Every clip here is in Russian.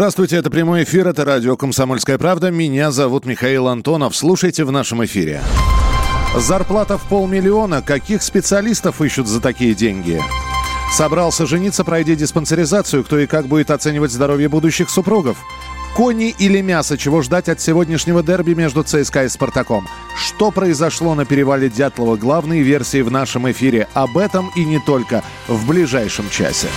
Здравствуйте, это прямой эфир, это радио «Комсомольская правда». Меня зовут Михаил Антонов. Слушайте в нашем эфире. Зарплата в полмиллиона. Каких специалистов ищут за такие деньги? Собрался жениться, пройди диспансеризацию. Кто и как будет оценивать здоровье будущих супругов? Кони или мясо? Чего ждать от сегодняшнего дерби между ЦСКА и «Спартаком»? Что произошло на перевале Дятлова? Главные версии в нашем эфире. Об этом и не только в ближайшем часе.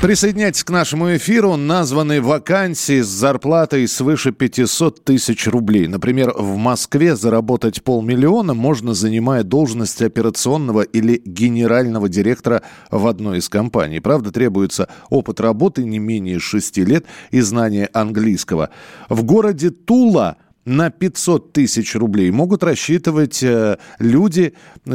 Присоединяйтесь к нашему эфиру. Названы вакансии с зарплатой свыше 500 тысяч рублей. Например, в Москве заработать полмиллиона можно, занимая должность операционного или генерального директора в одной из компаний. Правда, требуется опыт работы не менее 6 лет и знание английского. В городе Тула – на 500 тысяч рублей могут рассчитывать э, люди,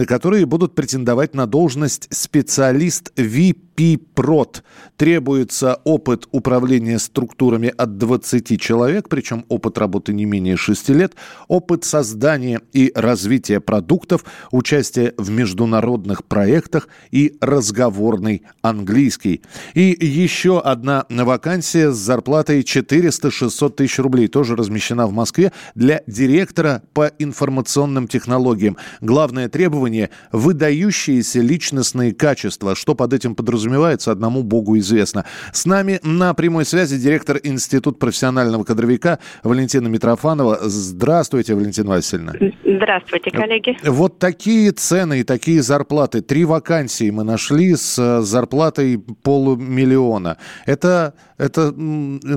которые будут претендовать на должность специалист VP-прод. Требуется опыт управления структурами от 20 человек, причем опыт работы не менее 6 лет, опыт создания и развития продуктов, участие в международных проектах и разговорный английский. И еще одна вакансия с зарплатой 400-600 тысяч рублей тоже размещена в Москве для директора по информационным технологиям. Главное требование – выдающиеся личностные качества. Что под этим подразумевается, одному богу известно. С нами на прямой связи директор Института профессионального кадровика Валентина Митрофанова. Здравствуйте, Валентина Васильевна. Здравствуйте, коллеги. Вот такие цены и такие зарплаты. Три вакансии мы нашли с э, зарплатой полумиллиона. Это, это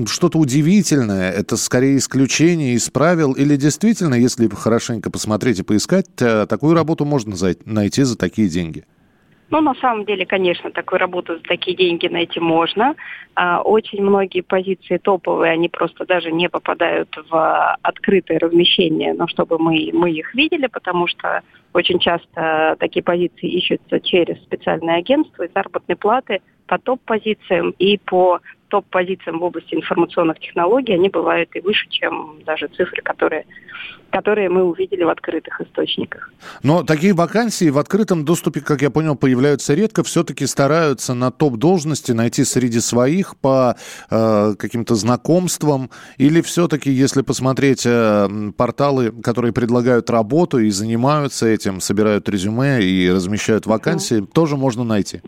что-то удивительное, это скорее исключение из правил правил, или действительно, если хорошенько посмотреть и поискать, э, такую работу можно найти за такие деньги? Ну, на самом деле, конечно, такую работу за такие деньги найти можно. А, очень многие позиции топовые, они просто даже не попадают в открытое размещение, но чтобы мы, мы их видели, потому что очень часто такие позиции ищутся через специальное агентство, и заработные платы по топ-позициям и по топ-позициям в области информационных технологий, они бывают и выше, чем даже цифры, которые, которые мы увидели в открытых источниках. Но такие вакансии в открытом доступе, как я понял, появляются редко. Все-таки стараются на топ-должности найти среди своих по э, каким-то знакомствам. Или все-таки, если посмотреть э, порталы, которые предлагают работу и занимаются этим, собирают резюме и размещают вакансии, mm. тоже можно найти?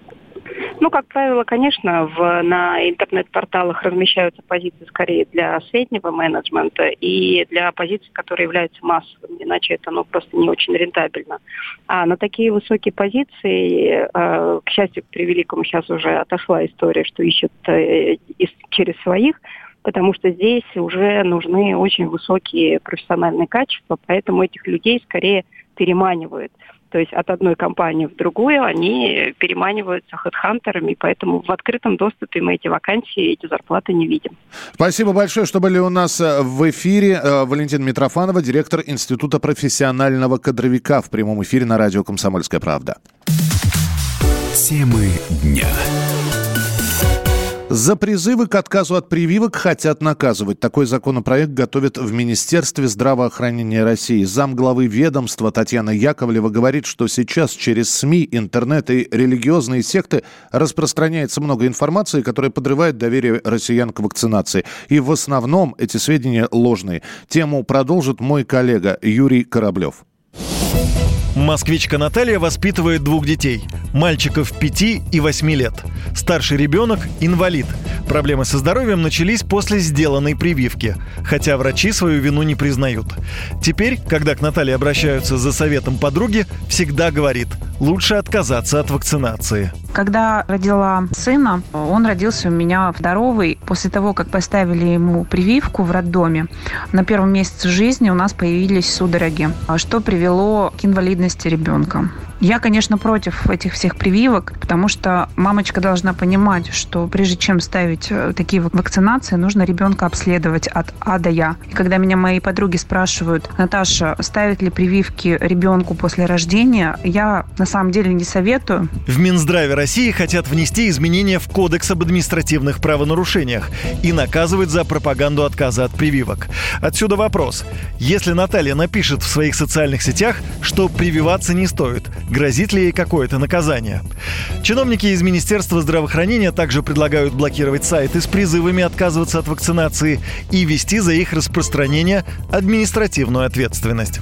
Ну, как правило, конечно, в, на интернет-порталах размещаются позиции скорее для среднего менеджмента и для позиций, которые являются массовыми, иначе это ну, просто не очень рентабельно. А на такие высокие позиции, э, к счастью, к превеликому, сейчас уже отошла история, что ищут э, из, через своих, потому что здесь уже нужны очень высокие профессиональные качества, поэтому этих людей скорее переманивают. То есть от одной компании в другую они переманиваются хедхантерами, поэтому в открытом доступе мы эти вакансии, эти зарплаты не видим. Спасибо большое, что были у нас э, в эфире. Э, Валентина Митрофанова, директор Института профессионального кадровика в прямом эфире на радио «Комсомольская правда». Темы дня. За призывы к отказу от прививок хотят наказывать. Такой законопроект готовят в Министерстве здравоохранения России. Зам главы ведомства Татьяна Яковлева говорит, что сейчас через СМИ, интернет и религиозные секты распространяется много информации, которая подрывает доверие россиян к вакцинации. И в основном эти сведения ложные. Тему продолжит мой коллега Юрий Кораблев. Москвичка Наталья воспитывает двух детей. Мальчиков 5 и 8 лет. Старший ребенок – инвалид. Проблемы со здоровьем начались после сделанной прививки. Хотя врачи свою вину не признают. Теперь, когда к Наталье обращаются за советом подруги, всегда говорит – лучше отказаться от вакцинации. Когда родила сына, он родился у меня здоровый. После того, как поставили ему прививку в роддоме, на первом месяце жизни у нас появились судороги, что привело к инвалидности ребенка. Я, конечно, против этих всех прививок, потому что мамочка должна понимать, что прежде чем ставить э, такие вакцинации, нужно ребенка обследовать от А до Я. И когда меня мои подруги спрашивают, Наташа, ставят ли прививки ребенку после рождения, я на самом деле не советую. В Минздраве России хотят внести изменения в Кодекс об административных правонарушениях и наказывать за пропаганду отказа от прививок. Отсюда вопрос. Если Наталья напишет в своих социальных сетях, что прививаться не стоит, грозит ли ей какое-то наказание? Чиновники из Министерства здравоохранения также предлагают блокировать сайты с призывами отказываться от вакцинации и вести за их распространение административную ответственность.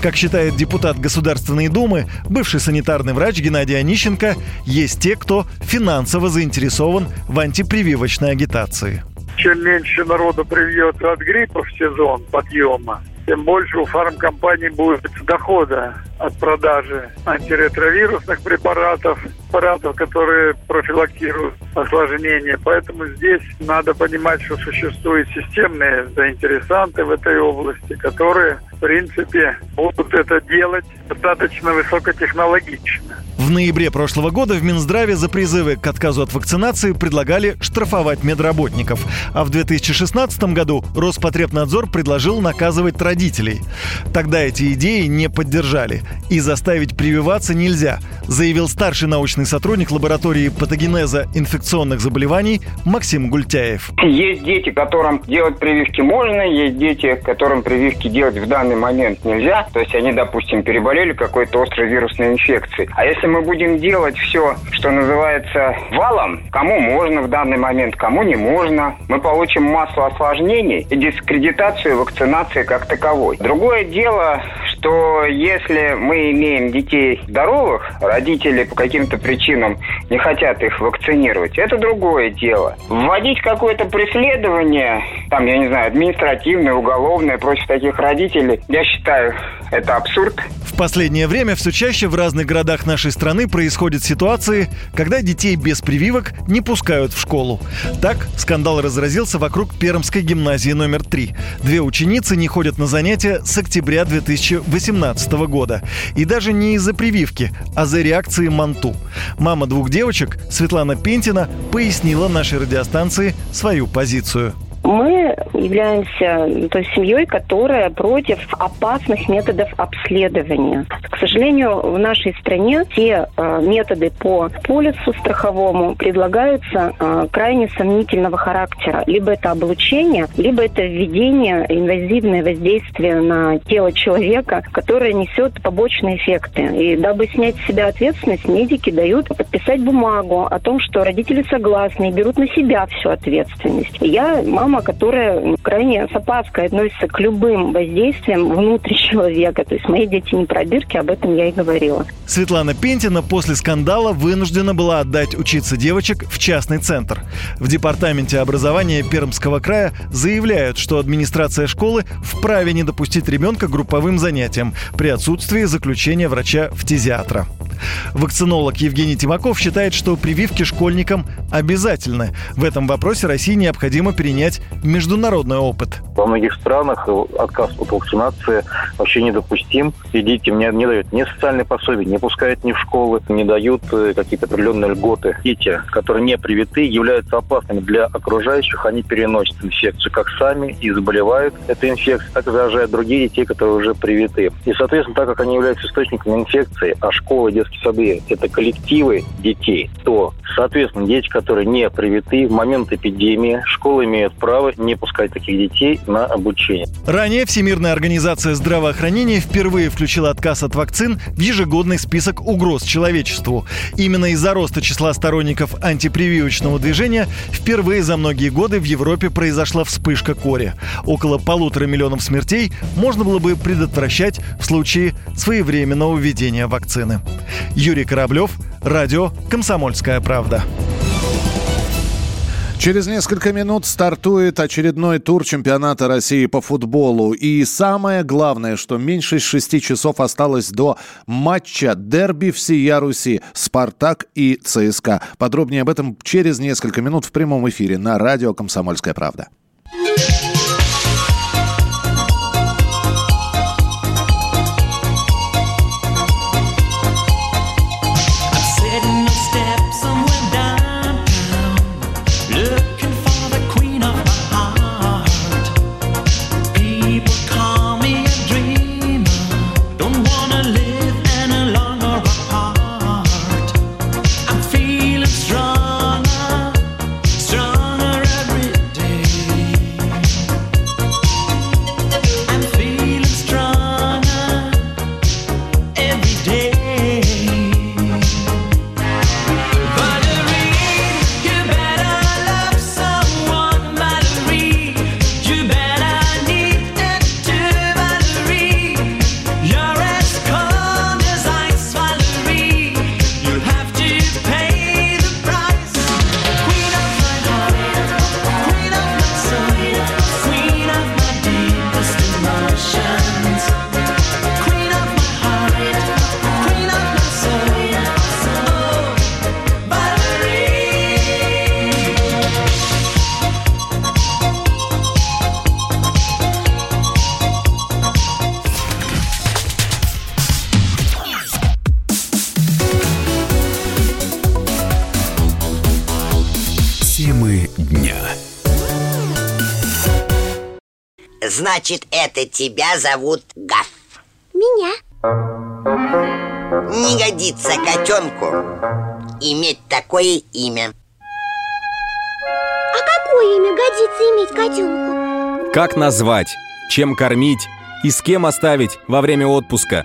Как считает депутат Государственной Думы, бывший санитарный врач Геннадий Онищенко, есть те, кто финансово заинтересован в антипрививочной агитации. Чем меньше народу привьется от гриппа в сезон подъема, тем больше у фармкомпаний будет дохода от продажи антиретровирусных препаратов, препаратов, которые профилактируют осложнения. Поэтому здесь надо понимать, что существуют системные заинтересанты в этой области, которые, в принципе, будут это делать достаточно высокотехнологично. В ноябре прошлого года в Минздраве за призывы к отказу от вакцинации предлагали штрафовать медработников. А в 2016 году Роспотребнадзор предложил наказывать родителей. Тогда эти идеи не поддержали. И заставить прививаться нельзя, заявил старший научный сотрудник лаборатории патогенеза инфекционных заболеваний Максим Гультяев. Есть дети, которым делать прививки можно, есть дети, которым прививки делать в данный момент нельзя. То есть они, допустим, переболели какой-то острой вирусной инфекцией. А если мы будем делать все, что называется валом, кому можно в данный момент, кому не можно, мы получим массу осложнений и дискредитацию вакцинации как таковой. Другое дело, что если мы имеем детей здоровых, родители по каким-то причинам причинам не хотят их вакцинировать, это другое дело. Вводить какое-то преследование, там, я не знаю, административное, уголовное против таких родителей, я считаю, это абсурд. В последнее время все чаще в разных городах нашей страны происходят ситуации, когда детей без прививок не пускают в школу. Так, скандал разразился вокруг Пермской гимназии номер 3. Две ученицы не ходят на занятия с октября 2018 года. И даже не из-за прививки, а за реакции Манту. Мама двух девочек, Светлана Пентина, пояснила нашей радиостанции свою позицию. Мы являемся той семьей, которая против опасных методов обследования. К сожалению, в нашей стране те э, методы по полису страховому предлагаются э, крайне сомнительного характера. Либо это облучение, либо это введение инвазивное воздействие на тело человека, которое несет побочные эффекты. И дабы снять с себя ответственность, медики дают подписать бумагу о том, что родители согласны и берут на себя всю ответственность. Я мама мама, которая крайне с опаской относится к любым воздействиям внутри человека. То есть мои дети не пробирки, об этом я и говорила. Светлана Пентина после скандала вынуждена была отдать учиться девочек в частный центр. В департаменте образования Пермского края заявляют, что администрация школы вправе не допустить ребенка групповым занятиям при отсутствии заключения врача-фтизиатра. Вакцинолог Евгений Тимаков считает, что прививки школьникам обязательны. В этом вопросе России необходимо перенять международный опыт. Во многих странах отказ от вакцинации вообще недопустим. И детям не, дают ни социальные пособия, не пускают ни в школы, не дают э, какие-то определенные льготы. Дети, которые не привиты, являются опасными для окружающих. Они переносят инфекцию как сами и заболевают этой инфекцией, так и заражают других детей, которые уже привиты. И, соответственно, так как они являются источником инфекции, а школы детские сады – это коллективы детей, то, соответственно, дети, которые не привиты, в момент эпидемии школы имеют право не пускать таких детей на обучение. Ранее Всемирная организация здравоохранения впервые включила отказ от вакцин в ежегодный список угроз человечеству. Именно из-за роста числа сторонников антипрививочного движения впервые за многие годы в Европе произошла вспышка кори. Около полутора миллионов смертей можно было бы предотвращать в случае своевременного введения вакцины. Юрий Кораблев, радио «Комсомольская правда». Через несколько минут стартует очередной тур чемпионата России по футболу. И самое главное, что меньше шести часов осталось до матча дерби всея Руси «Спартак» и «ЦСКА». Подробнее об этом через несколько минут в прямом эфире на радио «Комсомольская правда». Значит, это тебя зовут Гав. Меня. Не годится котенку иметь такое имя. А какое имя годится иметь котенку? Как назвать? Чем кормить? И с кем оставить во время отпуска?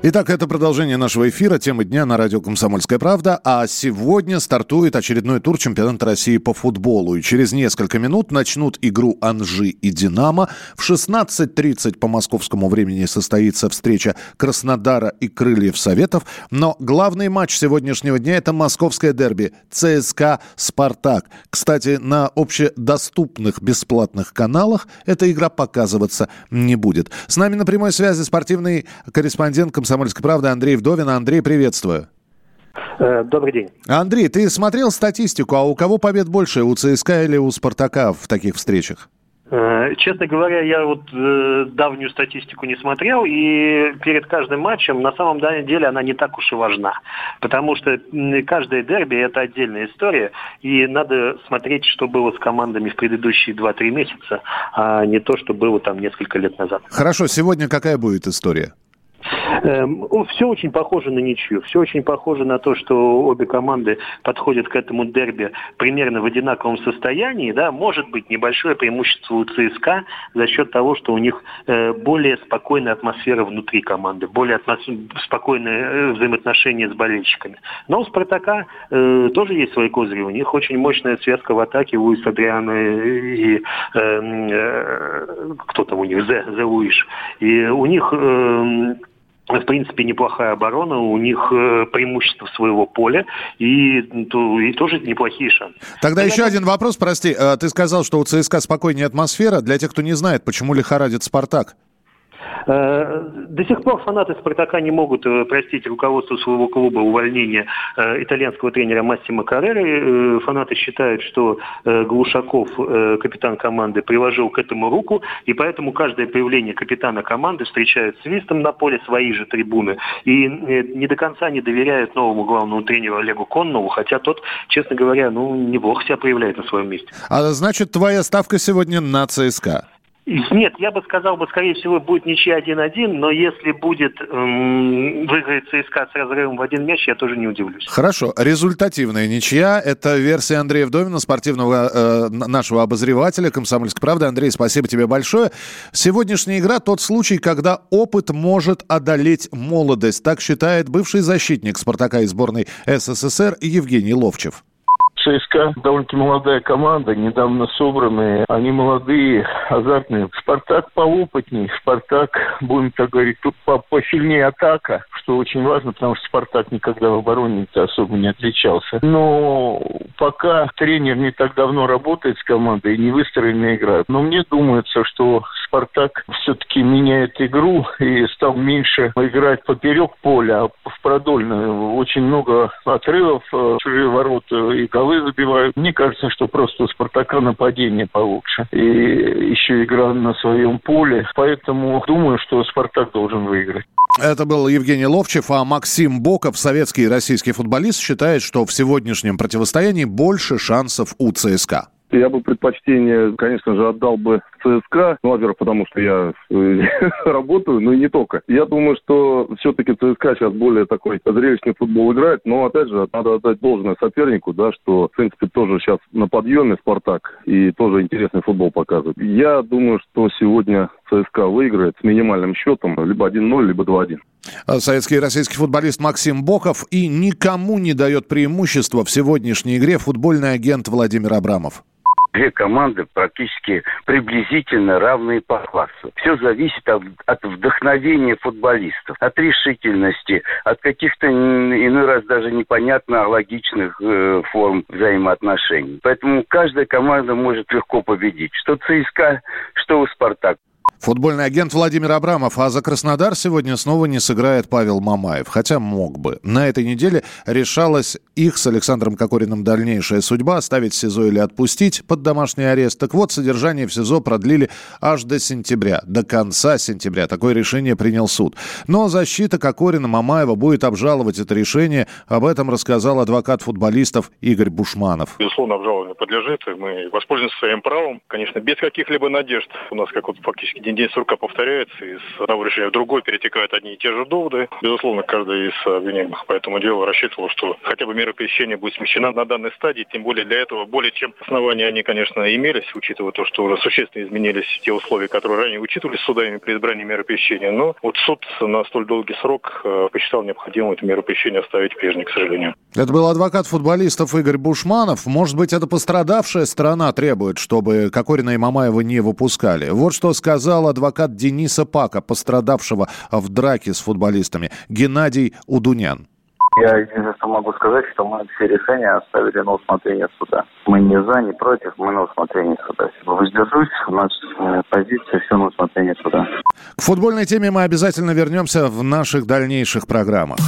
Итак, это продолжение нашего эфира, темы дня на радио «Комсомольская правда». А сегодня стартует очередной тур чемпионата России по футболу. И через несколько минут начнут игру «Анжи» и «Динамо». В 16.30 по московскому времени состоится встреча Краснодара и Крыльев Советов. Но главный матч сегодняшнего дня – это московское дерби ЦСКА «Спартак». Кстати, на общедоступных бесплатных каналах эта игра показываться не будет. С нами на прямой связи спортивный корреспондент «Комсомольской «Комсомольской правды» Андрей Вдовин. Андрей, приветствую. Э, добрый день. Андрей, ты смотрел статистику, а у кого побед больше, у ЦСКА или у «Спартака» в таких встречах? Э, честно говоря, я вот э, давнюю статистику не смотрел, и перед каждым матчем на самом деле она не так уж и важна. Потому что каждое дерби – это отдельная история, и надо смотреть, что было с командами в предыдущие 2-3 месяца, а не то, что было там несколько лет назад. Хорошо, сегодня какая будет история? Эм, все очень похоже на ничью. Все очень похоже на то, что обе команды подходят к этому дерби примерно в одинаковом состоянии. Да? Может быть небольшое преимущество у ЦСКА за счет того, что у них э, более спокойная атмосфера внутри команды, более атмос... спокойные э, взаимоотношения с болельщиками. Но у «Спартака» э, тоже есть свои козыри. У них очень мощная связка в атаке Луис Адриана и э, э, кто там у них, Зе, Зе Луиш. И у них э, в принципе, неплохая оборона, у них э, преимущество своего поля и, и тоже неплохие шансы. Тогда Но еще один вопрос, прости. Э, ты сказал, что у ЦСКА спокойнее атмосфера. Для тех, кто не знает, почему лихорадит «Спартак»? Э, до сих пор фанаты «Спартака» не могут э, простить руководству своего клуба увольнения э, итальянского тренера Массимо Карреры. Фанаты считают, что Глушаков, капитан команды, приложил к этому руку, и поэтому каждое появление капитана команды встречают свистом на поле свои же трибуны. И не до конца не доверяют новому главному тренеру Олегу Коннову, хотя тот, честно говоря, ну, неплохо себя проявляет на своем месте. А значит, твоя ставка сегодня на ЦСКА? Нет, я бы сказал, бы, скорее всего, будет ничья 1-1, но если будет эм, выиграть ЦСКА с разрывом в один мяч, я тоже не удивлюсь. Хорошо. Результативная ничья. Это версия Андрея Вдовина, спортивного э, нашего обозревателя «Комсомольской правды». Андрей, спасибо тебе большое. Сегодняшняя игра – тот случай, когда опыт может одолеть молодость. Так считает бывший защитник «Спартака» и сборной СССР Евгений Ловчев. ЦСКА довольно-таки молодая команда, недавно собранные. Они молодые, азартные. Спартак поопытней. Спартак, будем так говорить, тут посильнее атака, что очень важно, потому что Спартак никогда в обороне особо не отличался. Но пока тренер не так давно работает с командой и не выстроена игра. Но мне думается, что Спартак все-таки меняет игру и стал меньше играть поперек поля, а в продольную. Очень много отрывов, э, чужие ворота и голы забивают. Мне кажется, что просто у Спартака нападение получше. И еще игра на своем поле. Поэтому думаю, что Спартак должен выиграть. Это был Евгений Ловчев, а Максим Боков, советский и российский футболист, считает, что в сегодняшнем противостоянии больше шансов у ЦСКА. Я бы предпочтение, конечно же, отдал бы ЦСКА. Ну, во-первых, потому что я э, работаю, но и не только. Я думаю, что все-таки ЦСКА сейчас более такой зрелищный футбол играет. Но, опять же, надо отдать должное сопернику, да, что, в принципе, тоже сейчас на подъеме Спартак и тоже интересный футбол показывает. Я думаю, что сегодня ЦСКА выиграет с минимальным счетом либо 1-0, либо 2-1. А советский и российский футболист Максим Боков и никому не дает преимущества в сегодняшней игре футбольный агент Владимир Абрамов две команды практически приблизительно равные по классу. Все зависит от, от вдохновения футболистов, от решительности, от каких-то иной раз даже непонятно логичных э, форм взаимоотношений. Поэтому каждая команда может легко победить. Что ЦСКА, что у «Спартак». Футбольный агент Владимир Абрамов, а за Краснодар сегодня снова не сыграет Павел Мамаев, хотя мог бы. На этой неделе решалась их с Александром Кокориным дальнейшая судьба, оставить СИЗО или отпустить под домашний арест. Так вот, содержание в СИЗО продлили аж до сентября, до конца сентября. Такое решение принял суд. Но защита Кокорина Мамаева будет обжаловать это решение. Об этом рассказал адвокат футболистов Игорь Бушманов. Безусловно, обжалование подлежит, и мы воспользуемся своим правом. Конечно, без каких-либо надежд. У нас, как вот фактически один день срока повторяется, из одного решения в другой перетекают одни и те же доводы. Безусловно, каждый из обвиняемых по этому делу рассчитывал, что хотя бы мера пресечения будет смещена на данной стадии, тем более для этого более чем основания они, конечно, имелись, учитывая то, что уже существенно изменились те условия, которые ранее учитывались судами при избрании меры пресечения. Но вот суд на столь долгий срок э, посчитал необходимым эту меру пресечения оставить прежней, к сожалению. Это был адвокат футболистов Игорь Бушманов. Может быть, это пострадавшая сторона требует, чтобы Кокорина и Мамаева не выпускали. Вот что сказал сказал адвокат Дениса Пака, пострадавшего в драке с футболистами, Геннадий Удунян. Я единственное, что могу сказать, что мы все решения оставили на усмотрение суда. Мы не за, не против, мы на усмотрение суда. Воздержусь, у нас позиция все на усмотрение суда. К футбольной теме мы обязательно вернемся в наших дальнейших программах.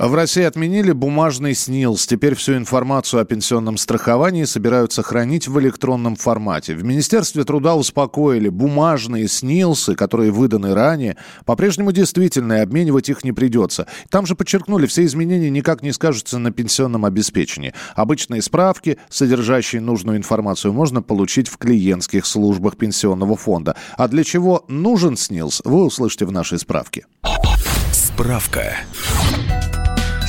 В России отменили бумажный СНИЛС. Теперь всю информацию о пенсионном страховании собираются хранить в электронном формате. В Министерстве труда успокоили, бумажные СНИЛСы, которые выданы ранее, по-прежнему действительны, обменивать их не придется. Там же подчеркнули, все изменения никак не скажутся на пенсионном обеспечении. Обычные справки, содержащие нужную информацию, можно получить в клиентских службах пенсионного фонда. А для чего нужен СНИЛС, вы услышите в нашей справке. Справка.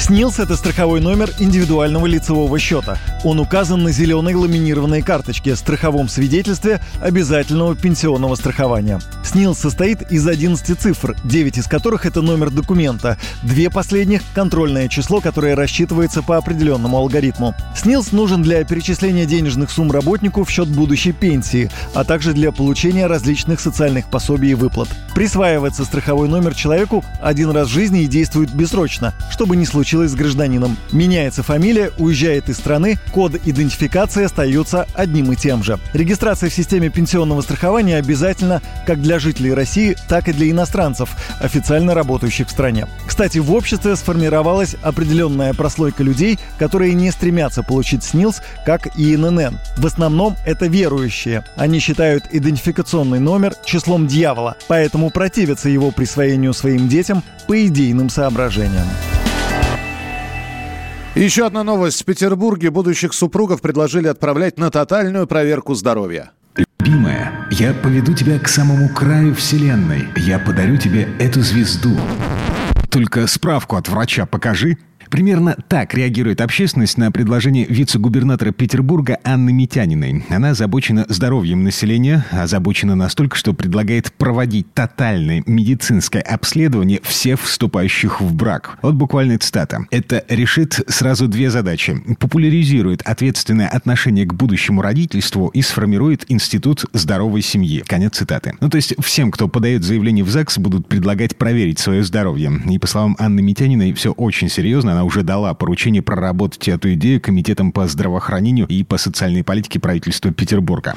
СНИЛС – это страховой номер индивидуального лицевого счета. Он указан на зеленой ламинированной карточке, страховом свидетельстве обязательного пенсионного страхования. СНИЛС состоит из 11 цифр, 9 из которых – это номер документа. Две последних – контрольное число, которое рассчитывается по определенному алгоритму. СНИЛС нужен для перечисления денежных сумм работнику в счет будущей пенсии, а также для получения различных социальных пособий и выплат. Присваивается страховой номер человеку один раз в жизни и действует бессрочно, чтобы не случилось случилось с гражданином. Меняется фамилия, уезжает из страны, код идентификации остается одним и тем же. Регистрация в системе пенсионного страхования обязательна как для жителей России, так и для иностранцев, официально работающих в стране. Кстати, в обществе сформировалась определенная прослойка людей, которые не стремятся получить СНИЛС, как и ИНН. В основном это верующие. Они считают идентификационный номер числом дьявола, поэтому противятся его присвоению своим детям по идейным соображениям. Еще одна новость. В Петербурге будущих супругов предложили отправлять на тотальную проверку здоровья. Любимая, я поведу тебя к самому краю Вселенной. Я подарю тебе эту звезду. Только справку от врача покажи. Примерно так реагирует общественность на предложение вице-губернатора Петербурга Анны Митяниной. Она озабочена здоровьем населения, озабочена настолько, что предлагает проводить тотальное медицинское обследование всех вступающих в брак. Вот буквально цитата. Это решит сразу две задачи. Популяризирует ответственное отношение к будущему родительству и сформирует институт здоровой семьи. Конец цитаты. Ну, то есть всем, кто подает заявление в ЗАГС, будут предлагать проверить свое здоровье. И по словам Анны Митяниной, все очень серьезно. Она уже дала поручение проработать эту идею комитетам по здравоохранению и по социальной политике правительства Петербурга.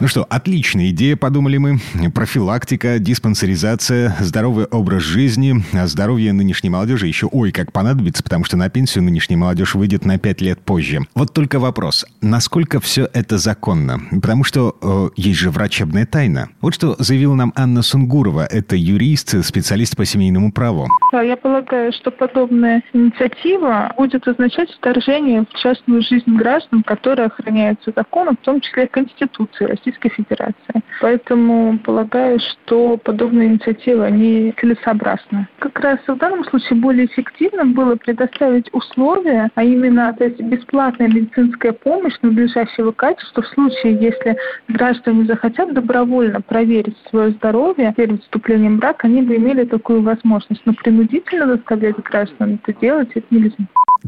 Ну что, отличная идея, подумали мы. Профилактика, диспансеризация, здоровый образ жизни. А здоровье нынешней молодежи еще ой как понадобится, потому что на пенсию нынешняя молодежь выйдет на 5 лет позже. Вот только вопрос, насколько все это законно? Потому что э, есть же врачебная тайна. Вот что заявила нам Анна Сунгурова. Это юрист, специалист по семейному праву. Да, я полагаю, что подобная инициатива будет означать вторжение в частную жизнь граждан, которые охраняются законом, в том числе Конституцией России Российской Федерации. Поэтому полагаю, что подобные инициативы, они целесообразны. Как раз в данном случае более эффективным было предоставить условия, а именно то есть бесплатная медицинская помощь надлежащего качества в случае, если граждане захотят добровольно проверить свое здоровье перед вступлением в брак, они бы имели такую возможность. Но принудительно заставлять граждан это делать, это нельзя.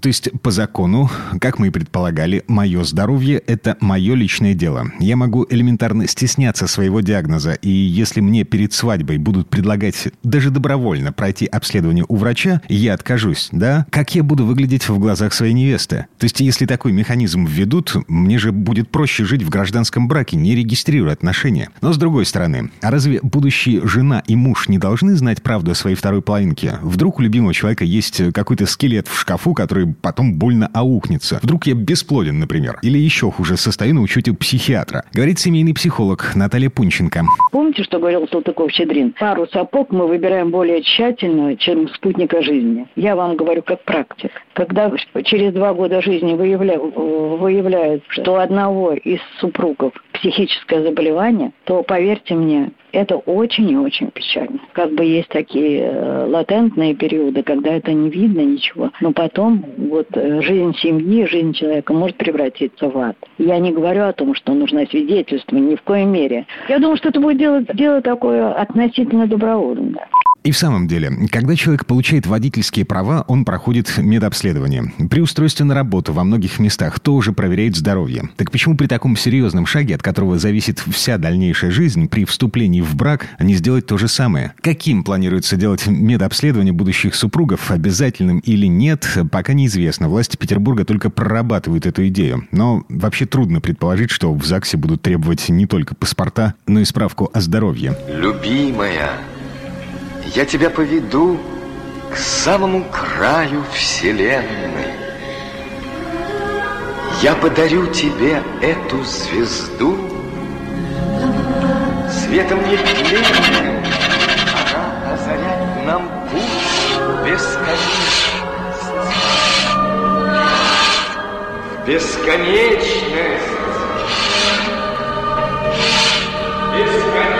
То есть, по закону, как мы и предполагали, мое здоровье – это мое личное дело. Я могу элементарно стесняться своего диагноза, и если мне перед свадьбой будут предлагать даже добровольно пройти обследование у врача, я откажусь, да? Как я буду выглядеть в глазах своей невесты? То есть, если такой механизм введут, мне же будет проще жить в гражданском браке, не регистрируя отношения. Но с другой стороны, а разве будущие жена и муж не должны знать правду о своей второй половинке? Вдруг у любимого человека есть какой-то скелет в шкафу, который потом больно аукнется. Вдруг я бесплоден, например. Или еще хуже, состою на учете психиатра. Говорит семейный психолог Наталья Пунченко. Помните, что говорил Салтыков-Щедрин? Пару сапог мы выбираем более тщательно, чем спутника жизни. Я вам говорю как практик. Когда через два года жизни выявля... выявляют, что у одного из супругов психическое заболевание, то, поверьте мне, это очень и очень печально. Как бы есть такие э, латентные периоды, когда это не видно ничего, но потом вот э, жизнь семьи, жизнь человека может превратиться в ад. Я не говорю о том, что нужно свидетельство, ни в коей мере. Я думаю, что это будет дело, дело такое относительно добровольное. И в самом деле, когда человек получает водительские права, он проходит медобследование. При устройстве на работу во многих местах тоже проверяют здоровье. Так почему при таком серьезном шаге, от которого зависит вся дальнейшая жизнь, при вступлении в брак, не сделать то же самое? Каким планируется делать медобследование будущих супругов, обязательным или нет, пока неизвестно. Власти Петербурга только прорабатывают эту идею. Но вообще трудно предположить, что в ЗАГСе будут требовать не только паспорта, но и справку о здоровье. Любимая, я тебя поведу к самому краю вселенной. Я подарю тебе эту звезду. Светом нетленным Она озаряет нам путь бесконечность. Бесконечность. Бесконечность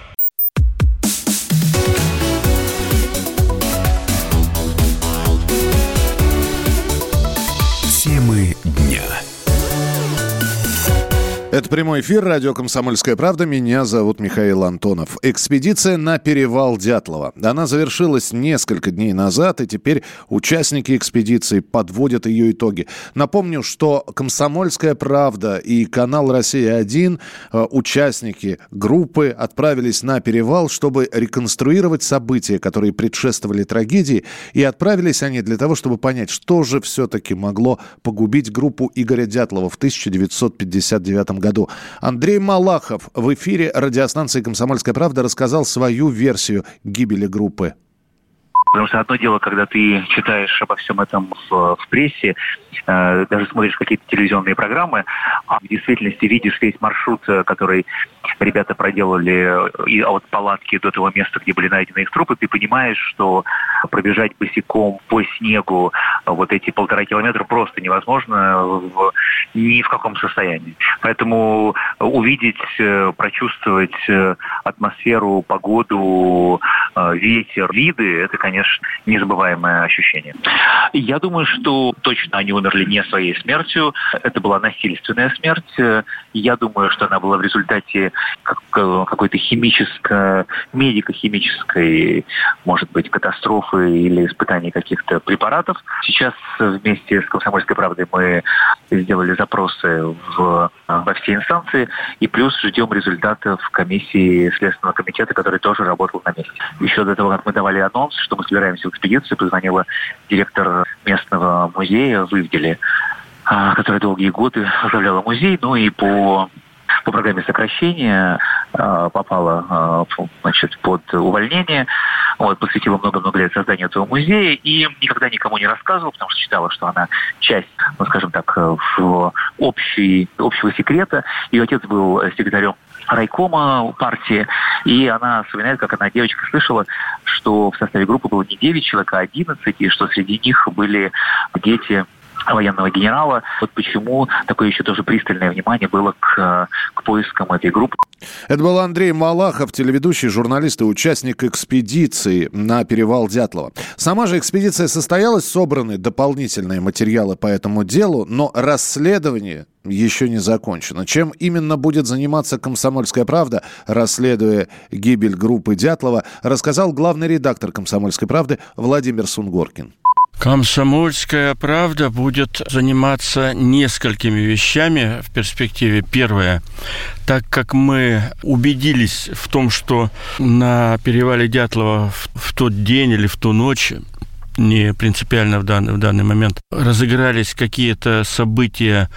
Это прямой эфир, радио «Комсомольская правда». Меня зовут Михаил Антонов. Экспедиция на перевал Дятлова. Она завершилась несколько дней назад, и теперь участники экспедиции подводят ее итоги. Напомню, что «Комсомольская правда» и канал «Россия-1», э, участники группы, отправились на перевал, чтобы реконструировать события, которые предшествовали трагедии, и отправились они для того, чтобы понять, что же все-таки могло погубить группу Игоря Дятлова в 1959 году году. Андрей Малахов в эфире радиостанции «Комсомольская правда» рассказал свою версию гибели группы. Потому что одно дело, когда ты читаешь обо всем этом в, в прессе, э, даже смотришь какие-то телевизионные программы, а в действительности видишь весь маршрут, э, который ребята проделали э, и от палатки до того места, где были найдены их трупы, ты понимаешь, что пробежать босиком по снегу вот эти полтора километра просто невозможно в, ни в каком состоянии. Поэтому увидеть, э, прочувствовать атмосферу, погоду, ветер, виды, это, конечно, незабываемое ощущение. Я думаю, что точно они умерли не своей смертью. Это была насильственная смерть. Я думаю, что она была в результате какой-то химической, медико-химической, может быть, катастрофы или испытаний каких-то препаратов. Сейчас вместе с «Комсомольской правдой» мы сделали запросы в, во все инстанции и плюс ждем результатов комиссии Следственного комитета, который тоже работал на месте. Еще до того, как мы давали анонс, что мы собираемся в экспедицию, позвонила директор местного музея в Ивделе, а, которая долгие годы возглавляла музей, ну и по по программе сокращения э, попала э, значит, под увольнение. вот, посвятила много-много лет созданию этого музея и никогда никому не рассказывала, потому что считала, что она часть, ну, скажем так, в общий, общего секрета. Ее отец был секретарем райкома партии, и она вспоминает, как она девочка слышала, что в составе группы было не 9 человек, а 11, и что среди них были дети военного генерала. Вот почему такое еще тоже пристальное внимание было к, к поискам этой группы. Это был Андрей Малахов, телеведущий, журналист и участник экспедиции на перевал Дятлова. Сама же экспедиция состоялась, собраны дополнительные материалы по этому делу, но расследование еще не закончено. Чем именно будет заниматься «Комсомольская правда», расследуя гибель группы Дятлова, рассказал главный редактор «Комсомольской правды» Владимир Сунгоркин. Комсомольская правда будет заниматься несколькими вещами в перспективе. Первое, так как мы убедились в том, что на перевале Дятлова в, тот день или в ту ночь не принципиально в данный, в данный момент, разыгрались какие-то события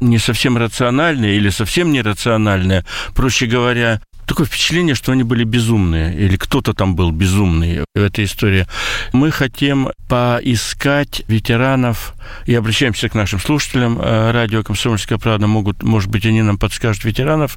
не совсем рациональные или совсем нерациональные, проще говоря, такое впечатление, что они были безумные, или кто-то там был безумный в этой истории. Мы хотим поискать ветеранов, и обращаемся к нашим слушателям. Э, радио «Комсомольская правда» могут, может быть, они нам подскажут ветеранов,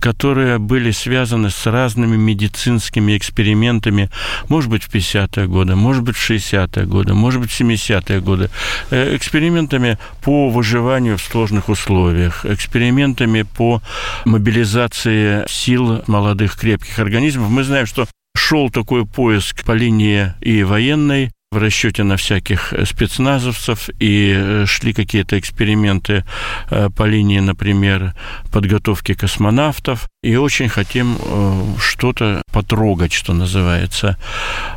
которые были связаны с разными медицинскими экспериментами, может быть, в 50-е годы, может быть, в 60-е годы, может быть, в 70-е годы, э, экспериментами по выживанию в сложных условиях, экспериментами по мобилизации сил молодых крепких организмов. Мы знаем, что шел такой поиск по линии и военной, в расчете на всяких спецназовцев, и э, шли какие-то эксперименты э, по линии, например, подготовки космонавтов, и очень хотим э, что-то потрогать, что называется.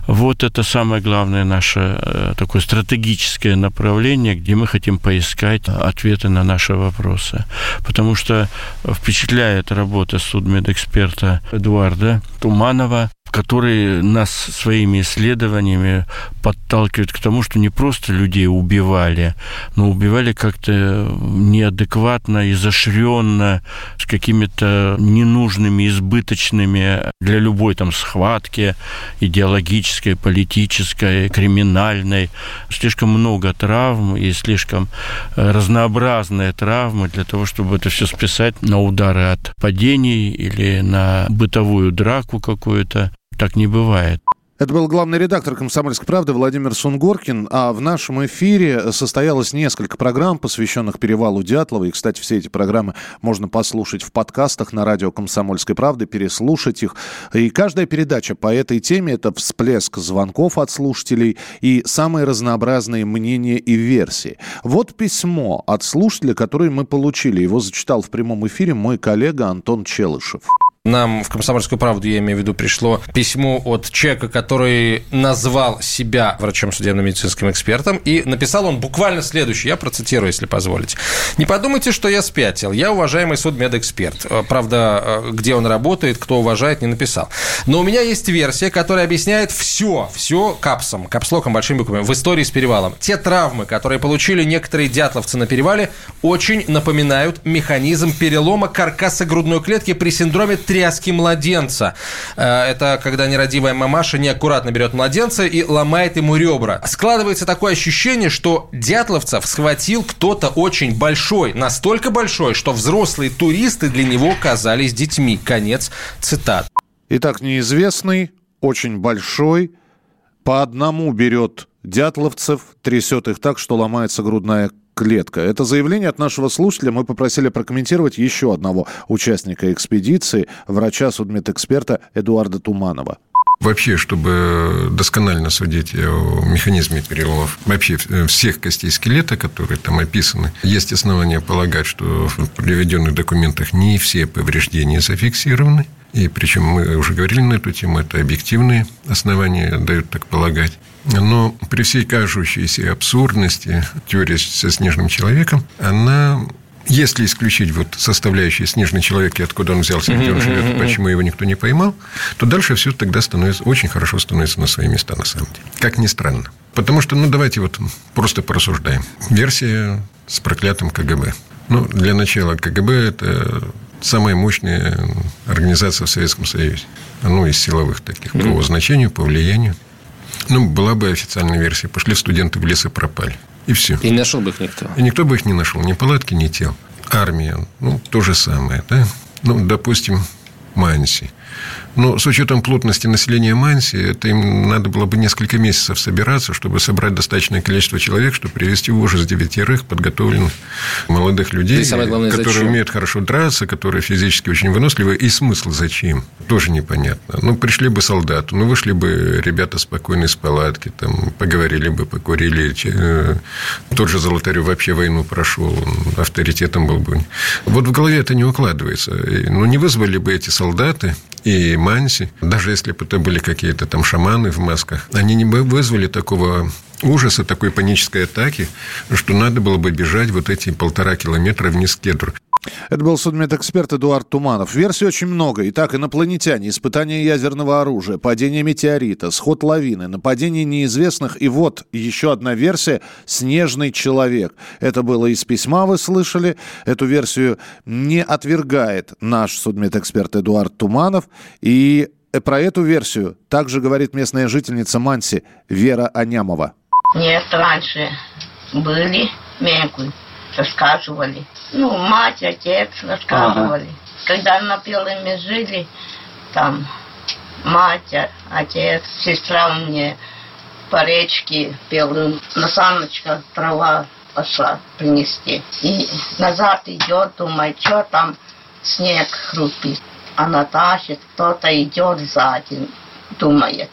Вот это самое главное наше такое стратегическое направление, где мы хотим поискать ответы на наши вопросы. Потому что впечатляет работа судмедэксперта Эдуарда Туманова, который нас своими исследованиями подталкивает к тому, что не просто людей убивали, но убивали как-то неадекватно, изощренно, с какими-то ненужными, избыточными для любой там схватки идеологической, политической, криминальной. Слишком много травм и слишком разнообразные травмы для того, чтобы это все списать на удары от падений или на бытовую драку какую-то. Так не бывает. Это был главный редактор «Комсомольской правды» Владимир Сунгоркин. А в нашем эфире состоялось несколько программ, посвященных перевалу Дятлова. И, кстати, все эти программы можно послушать в подкастах на радио «Комсомольской правды», переслушать их. И каждая передача по этой теме – это всплеск звонков от слушателей и самые разнообразные мнения и версии. Вот письмо от слушателя, которое мы получили. Его зачитал в прямом эфире мой коллега Антон Челышев нам в «Комсомольскую правду», я имею в виду, пришло письмо от человека, который назвал себя врачом судебно-медицинским экспертом, и написал он буквально следующее, я процитирую, если позволите. «Не подумайте, что я спятил. Я уважаемый судмедэксперт. Э, правда, э, где он работает, кто уважает, не написал. Но у меня есть версия, которая объясняет все, все капсом, капслоком, большими буквами, в истории с перевалом. Те травмы, которые получили некоторые дятловцы на перевале, очень напоминают механизм перелома каркаса грудной клетки при синдроме тряски младенца. Э, это когда нерадивая мамаша неаккуратно берет младенца и ломает ему ребра. Складывается такое ощущение, что Дятловцев схватил кто-то очень большой, настолько большой, что взрослые туристы для него казались детьми. Конец цитат. Итак, неизвестный, очень большой, по одному берет дятловцев, трясет их так, что ломается грудная клетка. Это заявление от нашего слушателя. Мы попросили прокомментировать еще одного участника экспедиции, врача-судмедэксперта Эдуарда Туманова. Вообще, чтобы досконально судить о механизме переломов вообще всех костей скелета, которые там описаны, есть основания полагать, что в приведенных документах не все повреждения зафиксированы. И причем мы уже говорили на эту тему, это объективные основания дают так полагать. Но при всей кажущейся абсурдности теории со снежным человеком, она если исключить вот составляющие снежный человек и откуда он взялся, где он живет, почему его никто не поймал, то дальше все тогда становится очень хорошо становится на свои места на самом деле. Как ни странно. Потому что, ну, давайте вот просто порассуждаем. Версия с проклятым КГБ. Ну, для начала КГБ – это самая мощная организация в Советском Союзе. Ну, из силовых таких, по значению, по влиянию. Ну, была бы официальная версия. Пошли студенты в лес и пропали. И все. И не нашел бы их никто. И никто бы их не нашел. Ни палатки, ни тел. Армия. Ну, то же самое, да? Ну, допустим, Манси. Но с учетом плотности населения Манси, это им надо было бы несколько месяцев собираться, чтобы собрать достаточное количество человек, чтобы привести в ужас девятерых подготовленных молодых людей, И главное, которые зачем? умеют хорошо драться, которые физически очень выносливы. И смысл зачем? Тоже непонятно. Ну, пришли бы солдаты, ну, вышли бы ребята спокойно из палатки, там, поговорили бы, покурили. Э, Тот же Золотарев вообще войну прошел, он авторитетом был бы. Вот в голове это не укладывается. Ну, не вызвали бы эти солдаты и Манси, даже если бы это были какие-то там шаманы в масках, они не вызвали такого ужаса, такой панической атаки, что надо было бы бежать вот эти полтора километра вниз кедру. Это был судмедэксперт Эдуард Туманов. Версий очень много. Итак, инопланетяне, испытание ядерного оружия, падение метеорита, сход лавины, нападение неизвестных. И вот еще одна версия – «Снежный человек». Это было из письма, вы слышали. Эту версию не отвергает наш судмедэксперт Эдуард Туманов. И про эту версию также говорит местная жительница Манси Вера Анямова. Нет, раньше были мегу, рассказывали. Ну, мать, отец рассказывали. Когда на Пелыме жили, там мать, а- отец, сестра мне по речке Пелым на саночках трава пошла принести. И назад идет, думает, что там снег хрупит. Она тащит, кто-то идет сзади, думает.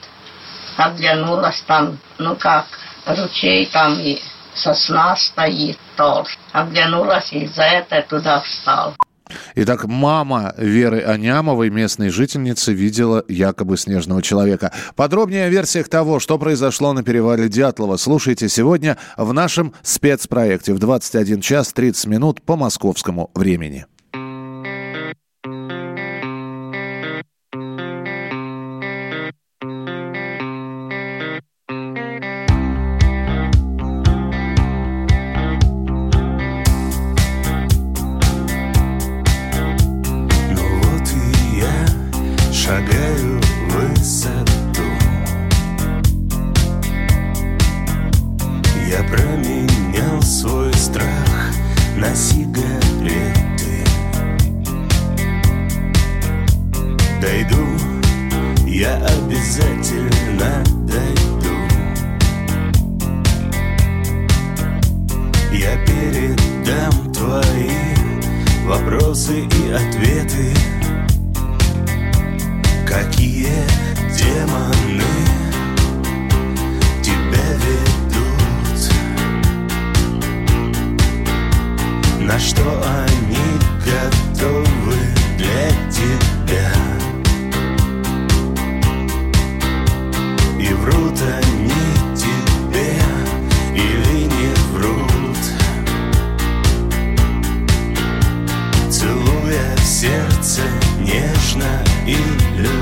Оглянулась там, ну как, ручей там и сосна стоит толще. Оглянулась и за это туда встал. Итак, мама Веры Анямовой, местной жительницы, видела якобы снежного человека. Подробнее о версиях того, что произошло на перевале Дятлова, слушайте сегодня в нашем спецпроекте в 21 час 30 минут по московскому времени. Нежно и любя